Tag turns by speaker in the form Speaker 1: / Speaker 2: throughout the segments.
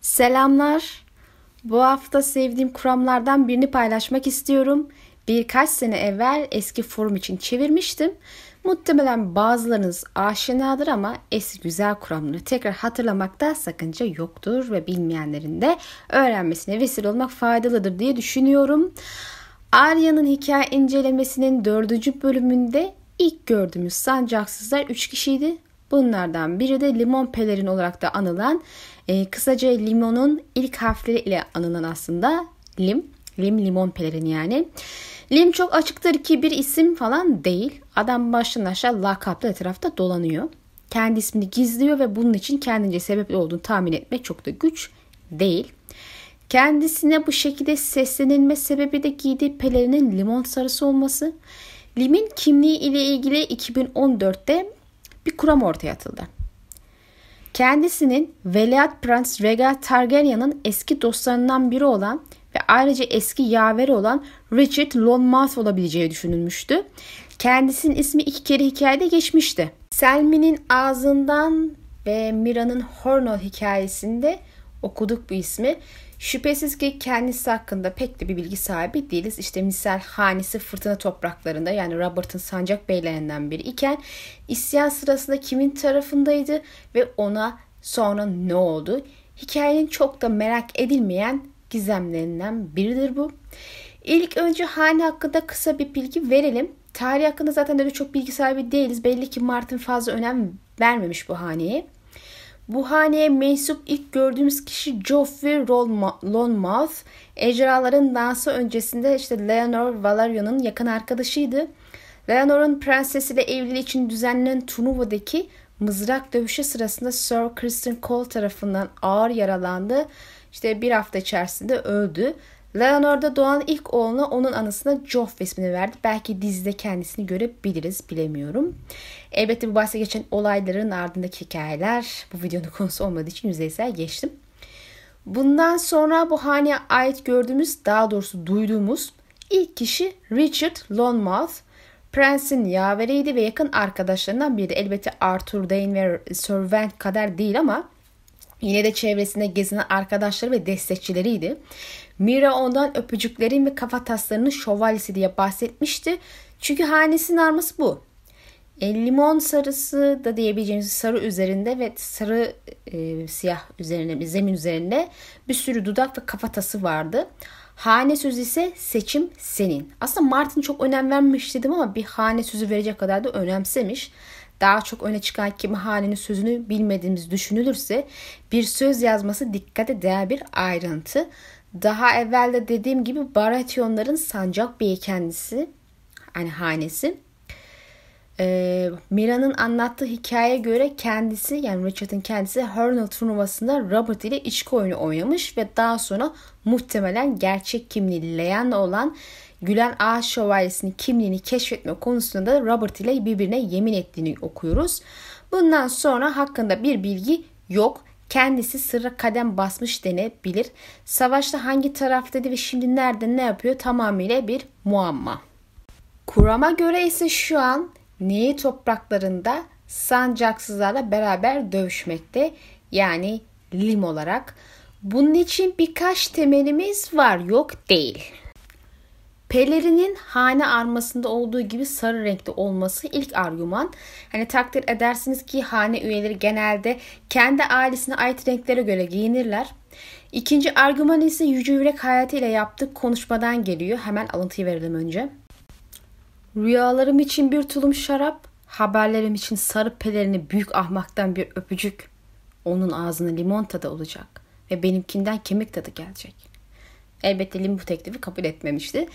Speaker 1: Selamlar. Bu hafta sevdiğim kuramlardan birini paylaşmak istiyorum. Birkaç sene evvel eski forum için çevirmiştim. Muhtemelen bazılarınız aşinadır ama eski güzel kuramları tekrar hatırlamakta sakınca yoktur ve bilmeyenlerin de öğrenmesine vesile olmak faydalıdır diye düşünüyorum. Arya'nın hikaye incelemesinin dördüncü bölümünde ilk gördüğümüz sancaksızlar üç kişiydi. Bunlardan biri de limon pelerin olarak da anılan e, kısaca limonun ilk harfleri ile anılan aslında lim. Lim limon pelerin yani. Lim çok açıktır ki bir isim falan değil. Adam baştan aşağı lakaplı etrafta dolanıyor. Kendi ismini gizliyor ve bunun için kendince sebepli olduğunu tahmin etmek çok da güç değil. Kendisine bu şekilde seslenilme sebebi de giydiği pelerinin limon sarısı olması. Lim'in kimliği ile ilgili 2014'te bir kuram ortaya atıldı. Kendisinin Veliaht Prens Rhaegal Targaryen'ın eski dostlarından biri olan ve ayrıca eski yaveri olan Richard Lonmouth olabileceği düşünülmüştü. Kendisinin ismi iki kere hikayede geçmişti. Selmi'nin ağzından ve Mira'nın Hornell hikayesinde okuduk bu ismi. Şüphesiz ki kendisi hakkında pek de bir bilgi sahibi değiliz. İşte misal hanesi fırtına topraklarında yani Robert'ın sancak beylerinden biri iken isyan sırasında kimin tarafındaydı ve ona sonra ne oldu? Hikayenin çok da merak edilmeyen gizemlerinden biridir bu. İlk önce hane hakkında kısa bir bilgi verelim. Tarih hakkında zaten öyle çok bilgi sahibi değiliz. Belli ki Martin fazla önem vermemiş bu haneye. Bu haneye mensup ilk gördüğümüz kişi Joffrey Lonmouth. Ejderhaların dansı öncesinde işte Leonor Valarion'un yakın arkadaşıydı. Leonor'un prensesiyle evliliği için düzenlenen turnuvadaki mızrak dövüşü sırasında Sir Kristen Cole tarafından ağır yaralandı. İşte bir hafta içerisinde öldü. Leonor'da doğan ilk oğluna onun anısına Joff ismini verdi. Belki dizide kendisini görebiliriz bilemiyorum. Elbette bu bahse geçen olayların ardındaki hikayeler bu videonun konusu olmadığı için yüzeysel geçtim. Bundan sonra bu haneye ait gördüğümüz daha doğrusu duyduğumuz ilk kişi Richard Lonmouth. Prensin yaveriydi ve yakın arkadaşlarından biri. Elbette Arthur Dane ve Sir kadar değil ama Yine de çevresinde gezinen arkadaşları ve destekçileriydi. Mira ondan öpücüklerin ve kafa taslarının şövalyesi diye bahsetmişti. Çünkü hanesinin arması bu. E, limon sarısı da diyebileceğimiz sarı üzerinde ve sarı e, siyah üzerinde, zemin üzerinde bir sürü dudak ve kafatası vardı. Hane sözü ise seçim senin. Aslında Martin çok önem vermiş dedim ama bir hane sözü verecek kadar da önemsemiş daha çok öne çıkan kimi halinin sözünü bilmediğimiz düşünülürse bir söz yazması dikkate değer bir ayrıntı. Daha evvel de dediğim gibi Baratyonların Sancak Bey'i kendisi, hani hanesi. Ee, Mira'nın anlattığı hikayeye göre kendisi yani Richard'ın kendisi Hurnell turnuvasında Robert ile içki oyunu oynamış ve daha sonra muhtemelen gerçek kimliği Leanna olan Gülen Ağaç Şövalyesi'nin kimliğini keşfetme konusunda da Robert ile birbirine yemin ettiğini okuyoruz. Bundan sonra hakkında bir bilgi yok. Kendisi sırra kadem basmış denebilir. Savaşta hangi taraftaydı ve şimdi nerede ne yapıyor tamamıyla bir muamma. Kurama göre ise şu an Neyi topraklarında sancaksızlarla beraber dövüşmekte. Yani lim olarak. Bunun için birkaç temelimiz var yok değil. Pelerinin hane armasında olduğu gibi sarı renkte olması ilk argüman. Hani takdir edersiniz ki hane üyeleri genelde kendi ailesine ait renklere göre giyinirler. İkinci argüman ise Yüce Yürek Hayatı ile yaptığı konuşmadan geliyor. Hemen alıntıyı verelim önce. Rüyalarım için bir tulum şarap, haberlerim için sarı pelerini büyük ahmaktan bir öpücük. Onun ağzına limon tadı olacak ve benimkinden kemik tadı gelecek. Elbette Lim bu teklifi kabul etmemişti.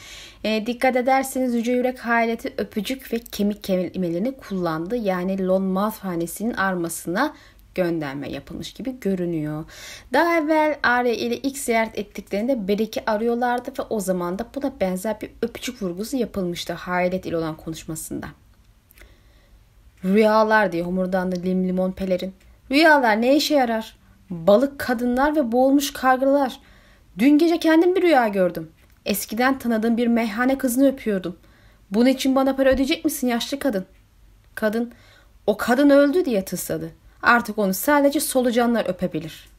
Speaker 1: E, dikkat ederseniz Yüce Yürek Hayaleti öpücük ve kemik kelimelerini kullandı. Yani Lon Mouth hanesinin armasına gönderme yapılmış gibi görünüyor. Daha evvel Arya ile ilk ziyaret ettiklerinde Berek'i arıyorlardı ve o zaman da buna benzer bir öpücük vurgusu yapılmıştı Hayalet ile olan konuşmasında. Rüyalar diye homurdandı lim limon pelerin. Rüyalar ne işe yarar? Balık kadınlar ve boğulmuş kargalar.'' Dün gece kendim bir rüya gördüm. Eskiden tanıdığım bir meyhane kızını öpüyordum. Bunun için bana para ödeyecek misin yaşlı kadın? Kadın, o kadın öldü diye tısladı. Artık onu sadece solucanlar öpebilir.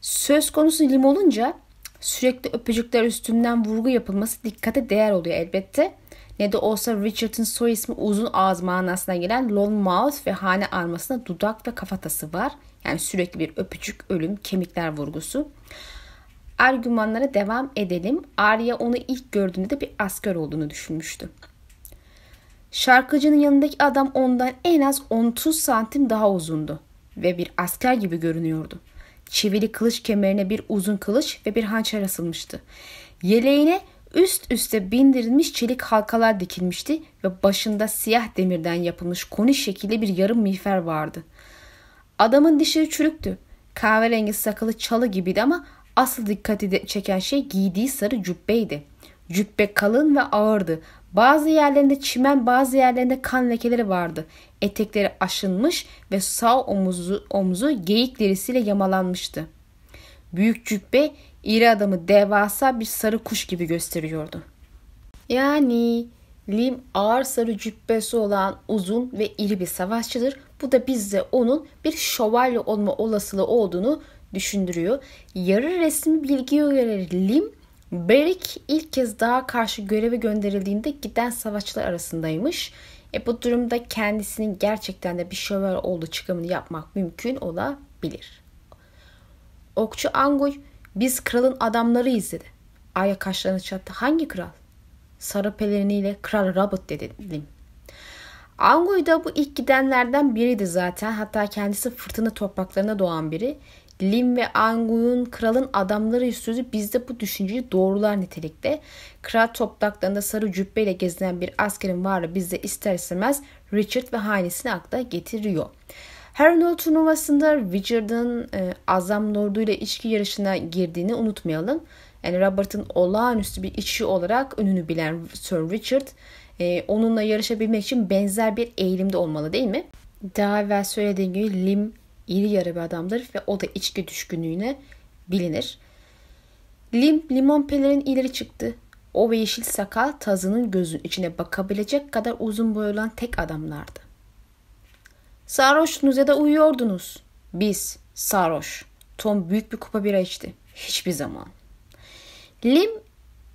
Speaker 1: Söz konusu Lim olunca sürekli öpücükler üstünden vurgu yapılması dikkate değer oluyor elbette. Ne de olsa Richard'ın soy ismi uzun ağız manasına gelen long mouth ve hane armasında dudak ve kafatası var. Yani sürekli bir öpücük, ölüm, kemikler vurgusu. Argümanlara devam edelim. Arya onu ilk gördüğünde de bir asker olduğunu düşünmüştü. Şarkıcının yanındaki adam ondan en az 30 santim daha uzundu ve bir asker gibi görünüyordu. Çivili kılıç kemerine bir uzun kılıç ve bir hançer asılmıştı. Yeleğine üst üste bindirilmiş çelik halkalar dikilmişti ve başında siyah demirden yapılmış koni şekilli bir yarım miğfer vardı. Adamın dişleri çürüktü. Kahverengi sakalı çalı gibiydi ama asıl dikkati çeken şey giydiği sarı cübbeydi. Cübbe kalın ve ağırdı. Bazı yerlerinde çimen bazı yerlerinde kan lekeleri vardı. Etekleri aşınmış ve sağ omuzu, omuzu geyik derisiyle yamalanmıştı. Büyük cübbe iri adamı devasa bir sarı kuş gibi gösteriyordu. Yani Lim ağır sarı cübbesi olan uzun ve iri bir savaşçıdır. Bu da bizde onun bir şövalye olma olasılığı olduğunu düşündürüyor. Yarı resmi bilgiye göre Lim Beric ilk kez daha karşı göreve gönderildiğinde giden savaşçılar arasındaymış. E bu durumda kendisinin gerçekten de bir şövalye olduğu çıkımını yapmak mümkün olabilir. Okçu Anguy biz kralın adamlarıyız dedi. Aya kaşlarını çattı. Hangi kral? Sarı peleriniyle Kral Robert dedim. Anguy da bu ilk gidenlerden biriydi zaten. Hatta kendisi fırtına topraklarına doğan biri. Lim ve Anguy'un kralın adamları sözü bizde bu düşünceyi doğrular nitelikte. Kral topraklarında sarı cübbeyle gezinen bir askerin varlığı bizde ister istemez Richard ve hanesini akla getiriyor. Harrenhal turnuvasında Richard'ın e, Azam Lord'u içki yarışına girdiğini unutmayalım. Yani Robert'ın olağanüstü bir içi olarak önünü bilen Sir Richard e, onunla yarışabilmek için benzer bir eğilimde olmalı değil mi? Daha evvel söylediğim gibi Lim iri yarı bir adamdır ve o da içki düşkünlüğüne bilinir. Lim limon pelerin ileri çıktı. O ve yeşil sakal tazının gözün içine bakabilecek kadar uzun boylu olan tek adamlardı. Sarhoştunuz ya da uyuyordunuz. Biz sarhoş. Tom büyük bir kupa bira içti. Hiçbir zaman. Lim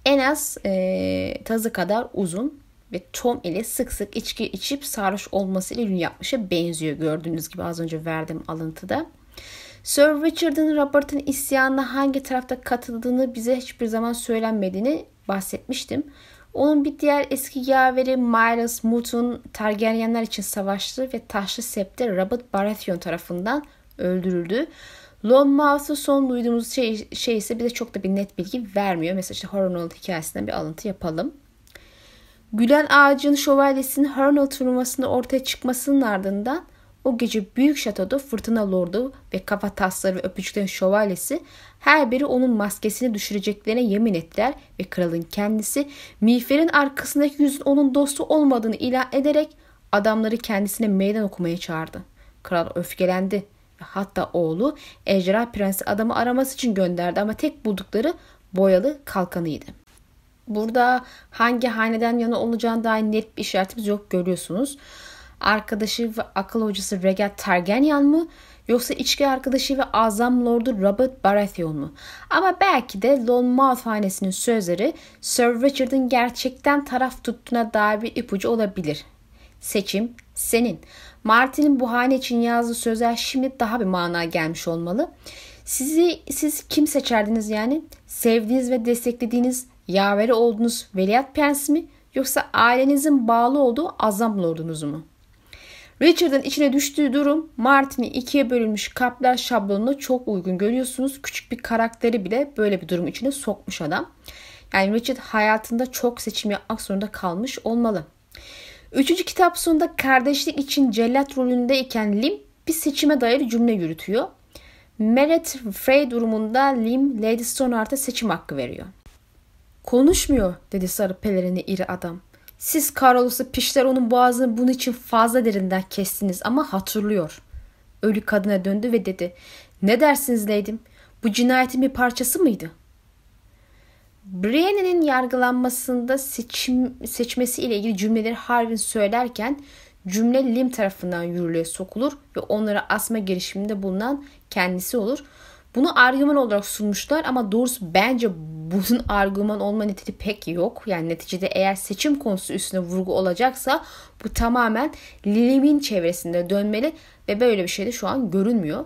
Speaker 1: en az e, tazı kadar uzun ve Tom ile sık sık içki içip sarhoş olmasıyla ünlü yapmışa benziyor gördüğünüz gibi az önce verdiğim alıntıda. Sir Richard'ın Robert'ın isyanına hangi tarafta katıldığını bize hiçbir zaman söylenmediğini bahsetmiştim. Onun bir diğer eski yaveri Myles Mutun Targaryenler için savaştı ve taşlı septe Robert Baratheon tarafından öldürüldü. Lonmouth'u son duyduğumuz şey, şey ise bize çok da bir net bilgi vermiyor. Mesela işte Hornell hikayesinden bir alıntı yapalım. Gülen Ağacın şövalyesinin Hernal turnuvasında ortaya çıkmasının ardından o gece büyük şatoda fırtına lordu ve kafa tasları ve öpücüklerin şövalyesi her biri onun maskesini düşüreceklerine yemin ettiler ve kralın kendisi miğferin arkasındaki yüzün onun dostu olmadığını ilan ederek adamları kendisine meydan okumaya çağırdı. Kral öfkelendi ve hatta oğlu Ejderha Prensi adamı araması için gönderdi ama tek buldukları boyalı kalkanıydı. Burada hangi haneden yana olacağına dair net bir işaretimiz yok görüyorsunuz. Arkadaşı ve akıl hocası Rhaegar Targaryen mı yoksa içki arkadaşı ve azam lordu Robert Baratheon mu? Ama belki de Lone Mouth hanesinin sözleri Sir Richard'ın gerçekten taraf tuttuğuna dair bir ipucu olabilir. Seçim senin. Martin'in bu hane için yazdığı sözler şimdi daha bir mana gelmiş olmalı. Sizi siz kim seçerdiniz yani? Sevdiğiniz ve desteklediğiniz yaveri olduğunuz veliaht prens mi yoksa ailenizin bağlı olduğu azam lordunuz mu? Richard'ın içine düştüğü durum Martin'i ikiye bölünmüş kaplar şablonuna çok uygun görüyorsunuz. Küçük bir karakteri bile böyle bir durum içine sokmuş adam. Yani Richard hayatında çok seçim yapmak zorunda kalmış olmalı. Üçüncü kitap sonunda kardeşlik için cellat rolündeyken Lim bir seçime dair cümle yürütüyor. Meret Frey durumunda Lim Lady Stoneheart'a seçim hakkı veriyor. Konuşmuyor dedi sarı pelerini iri adam. Siz Carlos'u pişler onun boğazını bunun için fazla derinden kestiniz ama hatırlıyor. Ölü kadına döndü ve dedi. Ne dersiniz Leydim? Bu cinayetin bir parçası mıydı? Brienne'nin yargılanmasında seçim, seçmesi ile ilgili cümleleri Harvin söylerken cümle Lim tarafından yürürlüğe sokulur ve onları asma girişiminde bulunan kendisi olur. Bunu argüman olarak sunmuşlar ama doğrusu bence bunun argüman olma niteliği pek yok. Yani neticede eğer seçim konusu üstüne vurgu olacaksa bu tamamen Lim'in çevresinde dönmeli ve böyle bir şey de şu an görünmüyor.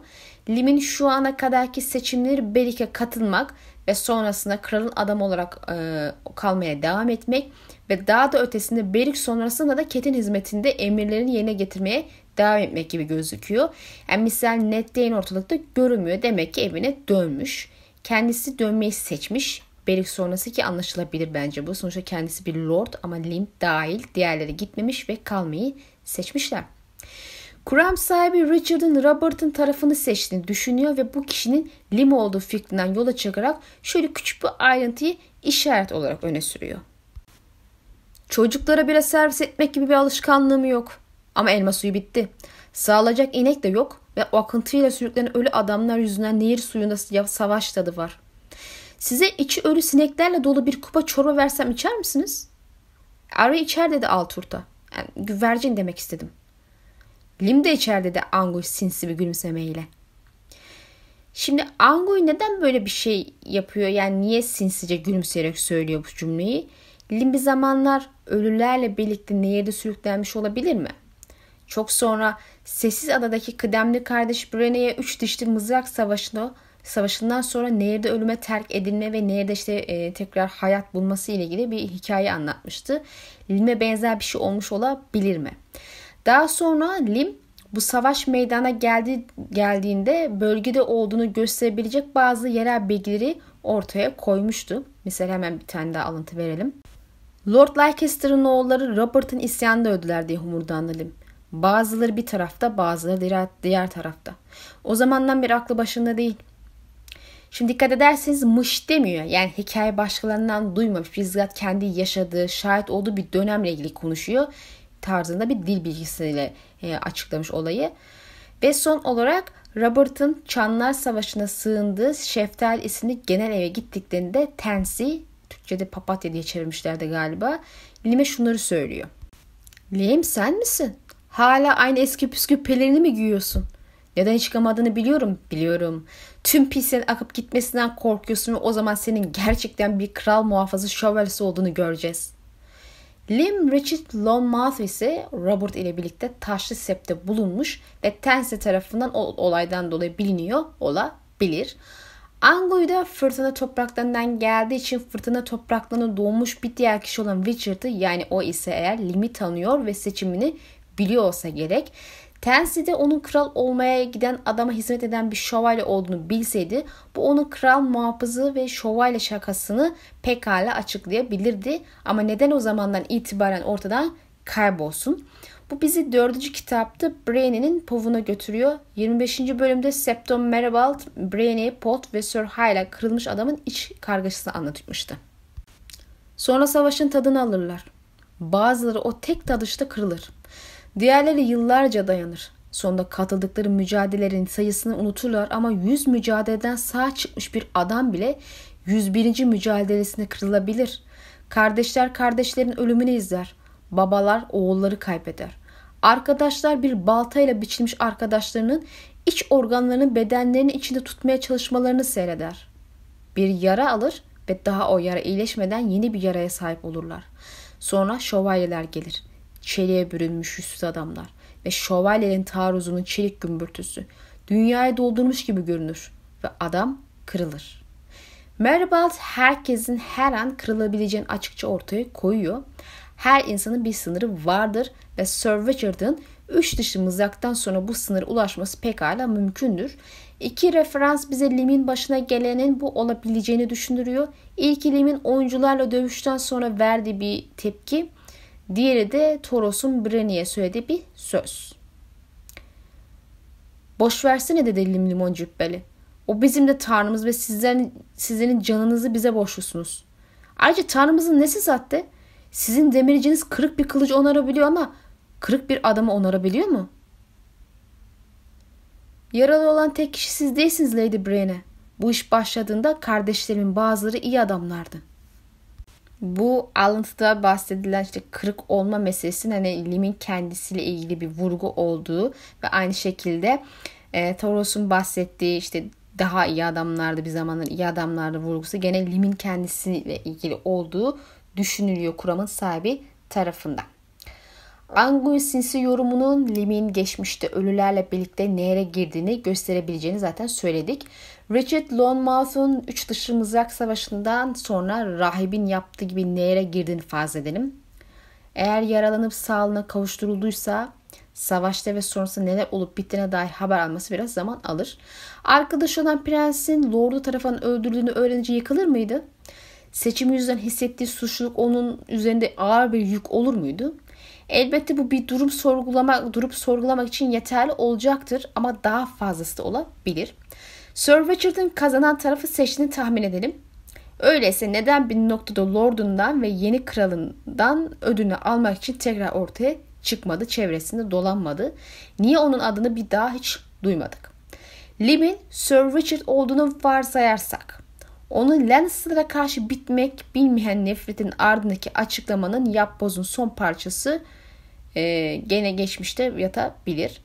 Speaker 1: Lim'in şu ana kadarki seçimleri Berik'e katılmak ve sonrasında kralın adam olarak e, kalmaya devam etmek ve daha da ötesinde Berik sonrasında da Ket'in hizmetinde emirlerini yerine getirmeye devam etmek gibi gözüküyor. Yani misal net değil ortalıkta görünmüyor. Demek ki evine dönmüş. Kendisi dönmeyi seçmiş. Berik sonrası ki anlaşılabilir bence bu. Sonuçta kendisi bir lord ama Lim dahil diğerleri gitmemiş ve kalmayı seçmişler. Kuram sahibi Richard'ın Robert'ın tarafını seçtiğini düşünüyor ve bu kişinin Lim olduğu fikrinden yola çıkarak şöyle küçük bir ayrıntıyı işaret olarak öne sürüyor. Çocuklara bile servis etmek gibi bir alışkanlığım yok. Ama elma suyu bitti. Sağlayacak inek de yok ve o akıntıyla sürüklenen ölü adamlar yüzünden nehir suyunda savaş tadı var. Size içi ölü sineklerle dolu bir kupa çorba versem içer misiniz? Arı içer dedi Alturta. Yani, güvercin demek istedim. Lim de içer dedi Anguy sinsi bir gülümsemeyle. Şimdi Anguy neden böyle bir şey yapıyor? Yani niye sinsice gülümseyerek söylüyor bu cümleyi? Lim bir zamanlar ölülerle birlikte nehirde sürüklenmiş olabilir mi? Çok sonra Sessiz Adadaki kıdemli kardeş Brene'ye üç dişli mızrak savaşında savaşından sonra nehirde ölüme terk edilme ve nehirde işte e, tekrar hayat bulması ile ilgili bir hikaye anlatmıştı. Lim'e benzer bir şey olmuş olabilir mi? Daha sonra Lim bu savaş meydana geldi, geldiğinde bölgede olduğunu gösterebilecek bazı yerel bilgileri ortaya koymuştu. Mesela hemen bir tane daha alıntı verelim. Lord Leicester'ın oğulları Robert'ın isyanında öldüler diye humurdandı Lim. Bazıları bir tarafta bazıları diğer tarafta. O zamandan bir aklı başında değil. Şimdi dikkat ederseniz mış demiyor. Yani hikaye başkalarından duymamış. Bizzat kendi yaşadığı, şahit olduğu bir dönemle ilgili konuşuyor. Tarzında bir dil bilgisiyle e, açıklamış olayı. Ve son olarak Robert'ın Çanlar Savaşı'na sığındığı Şeftal isimli genel eve gittiklerinde Tensi, Türkçe'de papatya diye çevirmişlerdi galiba, Lim'e şunları söylüyor. Lim sen misin? Hala aynı eski püskü pelerini mi giyiyorsun? Neden çıkamadığını biliyorum, biliyorum. Tüm pislerin akıp gitmesinden korkuyorsun ve o zaman senin gerçekten bir kral muhafızı şövalyesi olduğunu göreceğiz. Lim Richard Longmouth ise Robert ile birlikte taşlı septe bulunmuş ve Tense tarafından o olaydan dolayı biliniyor olabilir. Angoy'da fırtına topraklarından geldiği için fırtına topraklarına doğmuş bir diğer kişi olan Richard'ı yani o ise eğer Lim'i tanıyor ve seçimini biliyor olsa gerek. Tensi'de onun kral olmaya giden adama hizmet eden bir şövalye olduğunu bilseydi bu onun kral muhafızı ve şövalye şakasını pekala açıklayabilirdi. Ama neden o zamandan itibaren ortadan kaybolsun? Bu bizi dördüncü kitapta Brainy'nin povuna götürüyor. 25. bölümde Septon Meribald, Brainy, Pot ve Sir Hyla kırılmış adamın iç kargaşasını anlatmıştı. Sonra savaşın tadını alırlar. Bazıları o tek tadışta kırılır. Diğerleri yıllarca dayanır. Sonunda katıldıkları mücadelelerin sayısını unuturlar ama 100 mücadeleden sağ çıkmış bir adam bile 101. mücadelesine kırılabilir. Kardeşler kardeşlerin ölümünü izler. Babalar oğulları kaybeder. Arkadaşlar bir baltayla biçilmiş arkadaşlarının iç organlarının bedenlerinin içinde tutmaya çalışmalarını seyreder. Bir yara alır ve daha o yara iyileşmeden yeni bir yaraya sahip olurlar. Sonra şövalyeler gelir çeliğe bürünmüş yüzsüz adamlar ve şövalyelerin taarruzunun çelik gümbürtüsü dünyayı doldurmuş gibi görünür ve adam kırılır. Meribald herkesin her an kırılabileceğini açıkça ortaya koyuyor. Her insanın bir sınırı vardır ve Sir Richard'ın üç dişli mızraktan sonra bu sınıra ulaşması pekala mümkündür. İki referans bize Lim'in başına gelenin bu olabileceğini düşündürüyor. İlk Lim'in oyuncularla dövüşten sonra verdiği bir tepki Diğeri de Toros'un Breni'ye söylediği bir söz. Boş versene dedi lim limon cübbeli. O bizim de tanrımız ve sizlerin, sizlerin canınızı bize borçlusunuz. Ayrıca tanrımızın nesi zatte? Sizin demirciniz kırık bir kılıcı onarabiliyor ama kırık bir adamı onarabiliyor mu? Yaralı olan tek kişi siz değilsiniz Lady Brienne. Bu iş başladığında kardeşlerimin bazıları iyi adamlardı. Bu alıntıda bahsedilen işte kırık olma meselesinin hani Lim'in kendisiyle ilgili bir vurgu olduğu ve aynı şekilde e, Toros'un bahsettiği işte daha iyi adamlardı bir zamanlar iyi adamlardı vurgusu gene Lim'in kendisiyle ilgili olduğu düşünülüyor kuramın sahibi tarafından. Anguin sinsi yorumunun Lim'in geçmişte ölülerle birlikte nehre girdiğini gösterebileceğini zaten söyledik. Richard Lonmouth'un Üç Dışı Mızrak Savaşı'ndan sonra rahibin yaptığı gibi nehre girdiğini farz edelim. Eğer yaralanıp sağlığına kavuşturulduysa savaşta ve sonrasında neler olup bittiğine dair haber alması biraz zaman alır. Arkadaş olan prensin lordu tarafından öldürüldüğünü öğrenince yıkılır mıydı? Seçimi yüzünden hissettiği suçluluk onun üzerinde ağır bir yük olur muydu? Elbette bu bir durum sorgulamak, durup sorgulamak için yeterli olacaktır ama daha fazlası da olabilir. Sir Richard'ın kazanan tarafı seçtiğini tahmin edelim. Öyleyse neden bir noktada Lord'undan ve yeni kralından ödünü almak için tekrar ortaya çıkmadı, çevresinde dolanmadı? Niye onun adını bir daha hiç duymadık? Lim'in Sir Richard olduğunu varsayarsak, onun Lannister'a karşı bitmek bilmeyen nefretin ardındaki açıklamanın yapbozun son parçası e, gene geçmişte yatabilir.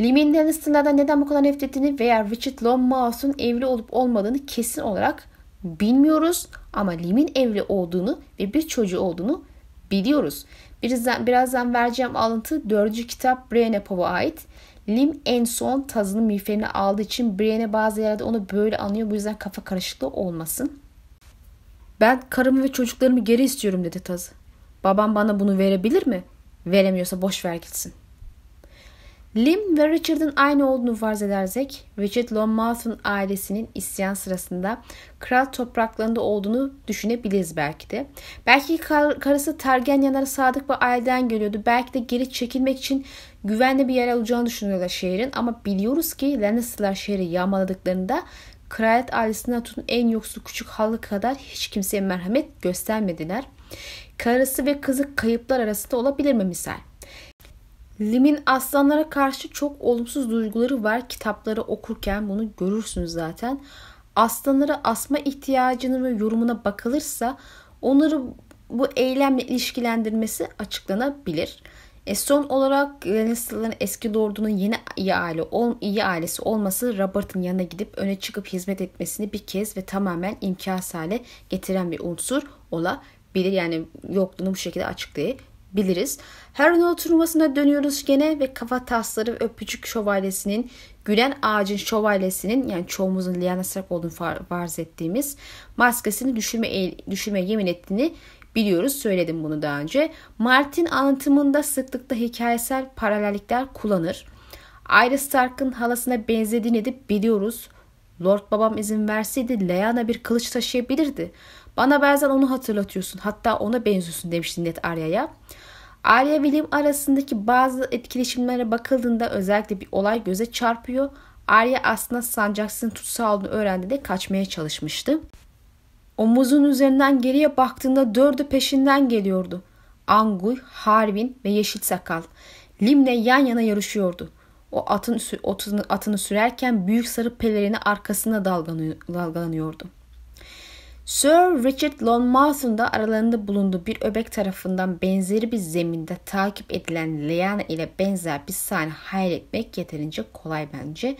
Speaker 1: Lim'in Lannister'lardan neden bu kadar nefretini veya Richard Longmouth'un evli olup olmadığını kesin olarak bilmiyoruz. Ama Lim'in evli olduğunu ve bir çocuğu olduğunu biliyoruz. Birazdan, birazdan vereceğim alıntı 4. kitap Brienne Pov'a ait. Lim en son tazının miğferini aldığı için Brienne bazı yerde onu böyle anıyor. Bu yüzden kafa karışıklığı olmasın. Ben karımı ve çocuklarımı geri istiyorum dedi tazı. Babam bana bunu verebilir mi? Veremiyorsa boş ver gitsin. Lim ve Richard'ın aynı olduğunu farz edersek, Richard Lonmouth'un ailesinin isyan sırasında kral topraklarında olduğunu düşünebiliriz belki de. Belki kar, karısı Targaryenlara sadık bir aileden geliyordu. Belki de geri çekilmek için güvenli bir yer alacağını düşünüyorlar şehrin. Ama biliyoruz ki Lannister'lar şehri yağmaladıklarında kraliyet ailesinden tutun en yoksul küçük halı kadar hiç kimseye merhamet göstermediler. Karısı ve kızı kayıplar arasında olabilir mi misal? Lim'in aslanlara karşı çok olumsuz duyguları var. Kitapları okurken bunu görürsünüz zaten. Aslanlara asma ihtiyacını ve yorumuna bakılırsa onları bu eylemle ilişkilendirmesi açıklanabilir. E son olarak Lannister'ların eski lordunun yeni iyi, aile, ol, iyi ailesi olması Robert'ın yanına gidip öne çıkıp hizmet etmesini bir kez ve tamamen imkansız hale getiren bir unsur olabilir. Yani yokluğunu bu şekilde açıklayabilir biliriz. Her turnuvasına dönüyoruz gene ve kafa tasları öpücük şövalyesinin Gülen Ağacın şövalyesinin yani çoğumuzun Lyanna Stark olduğunu farz ettiğimiz maskesini düşürme, düşürme yemin ettiğini biliyoruz. Söyledim bunu daha önce. Martin anlatımında sıklıkla hikayesel paralellikler kullanır. Arya Stark'ın halasına benzediğini de biliyoruz. Lord babam izin verseydi Lyanna bir kılıç taşıyabilirdi. Bana bazen onu hatırlatıyorsun. Hatta ona benziyorsun demişti Ned Arya'ya. Arya Lim arasındaki bazı etkileşimlere bakıldığında özellikle bir olay göze çarpıyor. Arya aslında Sancaks'ın tutsağı olduğunu öğrendiğinde kaçmaya çalışmıştı. Omuzun üzerinden geriye baktığında dördü peşinden geliyordu. Anguy, Harvin ve Yeşil Sakal. Lim'le yan yana yarışıyordu. O atın, atını, atını sürerken büyük sarı pelerini arkasına dalgalanıyordu. Sir Richard Lonmouth'un da aralarında bulunduğu bir öbek tarafından benzeri bir zeminde takip edilen Lyanna ile benzer bir sahne hayal etmek yeterince kolay bence.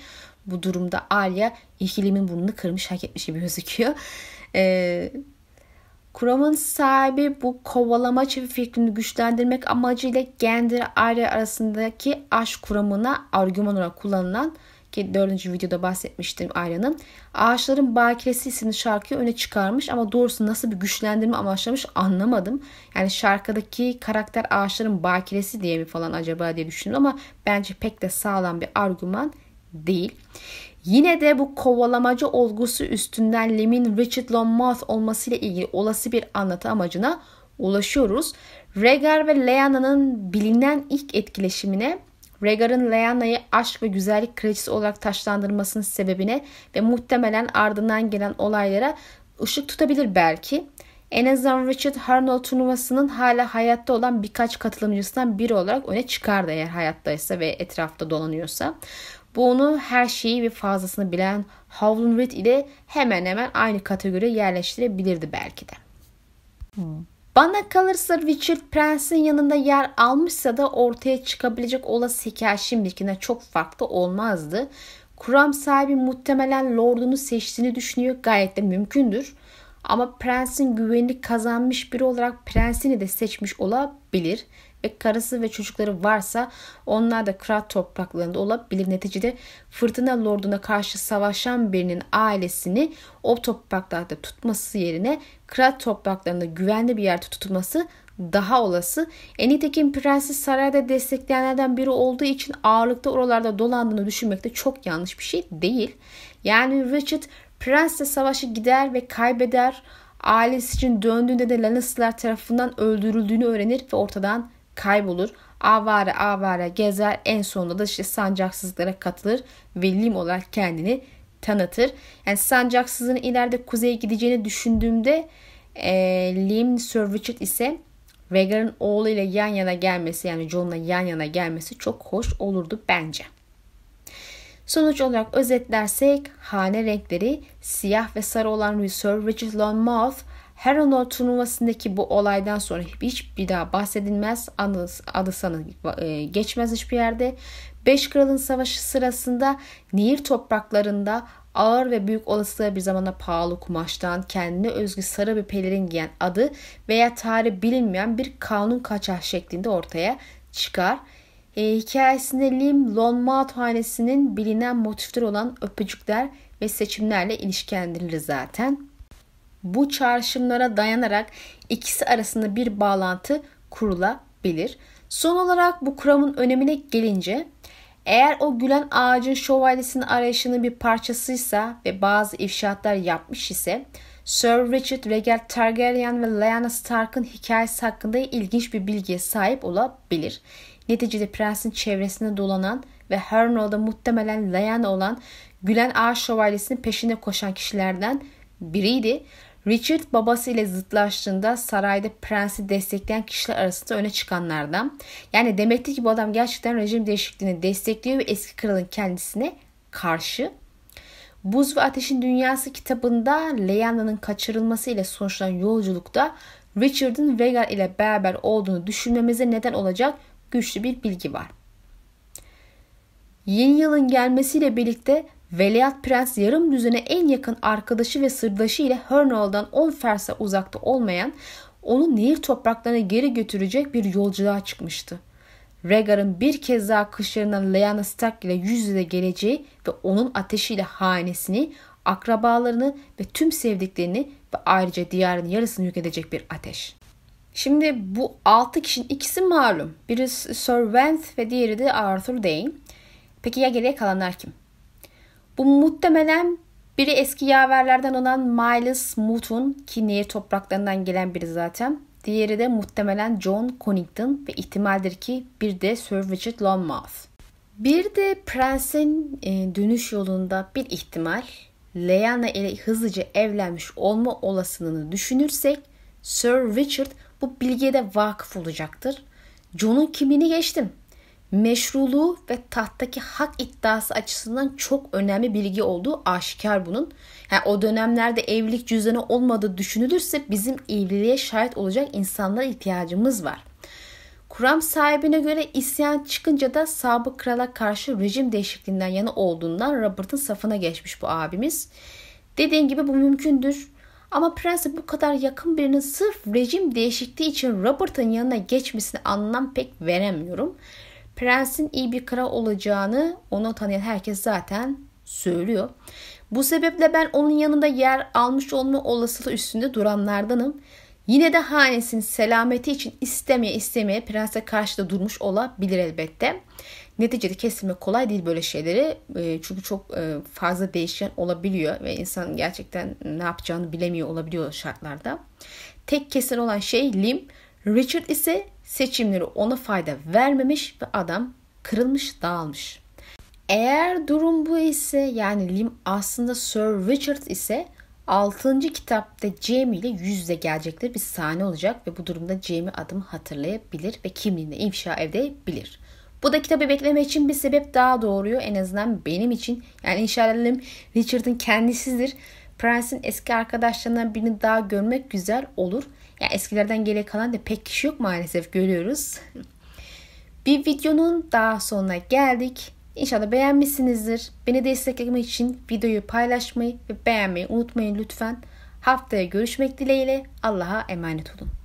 Speaker 1: Bu durumda Arya ikilimin burnunu kırmış hak etmiş gibi gözüküyor. Ee, kuramın sahibi bu kovalamaç fikrini güçlendirmek amacıyla Gendry Arya arasındaki aşk kuramına argüman olarak kullanılan ki dördüncü videoda bahsetmiştim Arya'nın. Ağaçların Bakiresi isimli şarkıyı öne çıkarmış ama doğrusu nasıl bir güçlendirme amaçlamış anlamadım. Yani şarkıdaki karakter ağaçların bakiresi diye mi falan acaba diye düşündüm ama bence pek de sağlam bir argüman değil. Yine de bu kovalamacı olgusu üstünden Lem'in Richard Longmouth olmasıyla ilgili olası bir anlatı amacına ulaşıyoruz. Rhaegar ve Lyana'nın bilinen ilk etkileşimine Rhaegar'ın Lyana'yı aşk ve güzellik kraliçesi olarak taşlandırmasının sebebine ve muhtemelen ardından gelen olaylara ışık tutabilir belki. En azından Richard Harnold turnuvasının hala hayatta olan birkaç katılımcısından biri olarak öne çıkardı eğer hayattaysa ve etrafta dolanıyorsa. Bu onu her şeyi ve fazlasını bilen Howlin Reed ile hemen hemen aynı kategoriye yerleştirebilirdi belki de. Bana kalırsa Richard Prence'in yanında yer almışsa da ortaya çıkabilecek olası hikaye şimdikine çok farklı olmazdı. Kuram sahibi muhtemelen Lord'unu seçtiğini düşünüyor. Gayet de mümkündür. Ama prensin güvenini kazanmış biri olarak prensini de seçmiş olabilir. Ve karısı ve çocukları varsa onlar da kral topraklarında olabilir. Neticede fırtına lorduna karşı savaşan birinin ailesini o topraklarda tutması yerine kral topraklarında güvenli bir yerde tutulması daha olası. E nitekim prensi sarayda destekleyenlerden biri olduğu için ağırlıkta oralarda dolandığını düşünmek de çok yanlış bir şey değil. Yani Richard prensle savaşı gider ve kaybeder. Ailesi için döndüğünde de Lannister'lar tarafından öldürüldüğünü öğrenir ve ortadan kaybolur. Avare avare gezer en sonunda da işte sancaksızlıklara katılır ve Lim olarak kendini tanıtır. Yani sancaksızlığın ileride kuzeye gideceğini düşündüğümde e, Lim Sir ise Rhaegar'ın oğlu ile yan yana gelmesi yani Jon'la yan yana gelmesi çok hoş olurdu bence. Sonuç olarak özetlersek hane renkleri siyah ve sarı olan Sir Richard Lonmouth Harrenhal turnuvasındaki bu olaydan sonra hiç bir daha bahsedilmez. Adı, sanı e, geçmez hiçbir yerde. Beş Kralın Savaşı sırasında Nehir topraklarında ağır ve büyük olasılıkla bir zamanda pahalı kumaştan kendine özgü sarı bir pelerin giyen adı veya tarih bilinmeyen bir kanun kaçar şeklinde ortaya çıkar. E, hikayesinde Lim Lonmouth hanesinin bilinen motifleri olan öpücükler ve seçimlerle ilişkilendirilir zaten. Bu çağrışımlara dayanarak ikisi arasında bir bağlantı kurulabilir. Son olarak bu kuramın önemine gelince eğer o gülen ağacın şövalyesinin arayışının bir parçasıysa ve bazı ifşaatlar yapmış ise Sir Richard Regal Targaryen ve Lyanna Stark'ın hikayesi hakkında ilginç bir bilgiye sahip olabilir. Neticede prensin çevresinde dolanan ve Harrenhal'da muhtemelen Lyanna olan Gülen Ağaç Şövalyesi'nin peşinde koşan kişilerden biriydi. Richard babasıyla zıtlaştığında sarayda prensi destekleyen kişiler arasında öne çıkanlardan. Yani demekti ki bu adam gerçekten rejim değişikliğini destekliyor ve eski kralın kendisine karşı. Buz ve Ateşin Dünyası kitabında Lyana'nın kaçırılması ile sonuçlanan yolculukta Richard'ın Rhaegar ile beraber olduğunu düşünmemize neden olacak güçlü bir bilgi var. Yeni yılın gelmesiyle birlikte Veliaht Prens yarım düzene en yakın arkadaşı ve sırdaşı ile Hernall'dan 10 fersa uzakta olmayan onu nehir topraklarına geri götürecek bir yolculuğa çıkmıştı. Rhaegar'ın bir kez daha kışlarından Lyanna Stark ile yüz yüze geleceği ve onun ateşiyle hanesini, akrabalarını ve tüm sevdiklerini ve ayrıca diyarın yarısını yok edecek bir ateş. Şimdi bu 6 kişinin ikisi malum. Biri Sir Wenthe ve diğeri de Arthur Dayne. Peki ya geriye kalanlar kim? Bu muhtemelen biri eski yaverlerden olan Miles Mutun ki nehir topraklarından gelen biri zaten. Diğeri de muhtemelen John Connington ve ihtimaldir ki bir de Sir Richard Longmouth. Bir de prensin e, dönüş yolunda bir ihtimal Lyanna ile hızlıca evlenmiş olma olasılığını düşünürsek Sir Richard bu bilgiye de vakıf olacaktır. John'un kimliğini geçtim meşruluğu ve tahttaki hak iddiası açısından çok önemli bilgi olduğu aşikar bunun. Yani o dönemlerde evlilik cüzdanı olmadığı düşünülürse bizim evliliğe şahit olacak insanlara ihtiyacımız var. Kuram sahibine göre isyan çıkınca da sabık krala karşı rejim değişikliğinden yana olduğundan Robert'ın safına geçmiş bu abimiz. Dediğim gibi bu mümkündür. Ama prense bu kadar yakın birinin sırf rejim değişikliği için Robert'ın yanına geçmesine anlam pek veremiyorum. Prensin iyi bir kral olacağını onu tanıyan herkes zaten söylüyor. Bu sebeple ben onun yanında yer almış olma olasılığı üstünde duranlardanım. Yine de hanesinin selameti için istemeye istemeye prense karşı da durmuş olabilir elbette. Neticede kesilme kolay değil böyle şeyleri. E, çünkü çok e, fazla değişken olabiliyor ve insan gerçekten ne yapacağını bilemiyor olabiliyor şartlarda. Tek kesin olan şey Lim. Richard ise seçimleri ona fayda vermemiş ve adam kırılmış dağılmış. Eğer durum bu ise yani Lim aslında Sir Richard ise 6. kitapta Jamie ile yüz yüze gelecekleri bir sahne olacak ve bu durumda Jamie adımı hatırlayabilir ve kimliğini ifşa edebilir. Bu da kitabı bekleme için bir sebep daha doğuruyor en azından benim için. Yani inşallah Lim Richard'ın kendisidir. Prence'in eski arkadaşlarından birini daha görmek güzel olur. Yani eskilerden geriye kalan da pek kişi yok maalesef görüyoruz. Bir videonun daha sonuna geldik. İnşallah beğenmişsinizdir. Beni desteklemek için videoyu paylaşmayı ve beğenmeyi unutmayın lütfen. Haftaya görüşmek dileğiyle Allah'a emanet olun.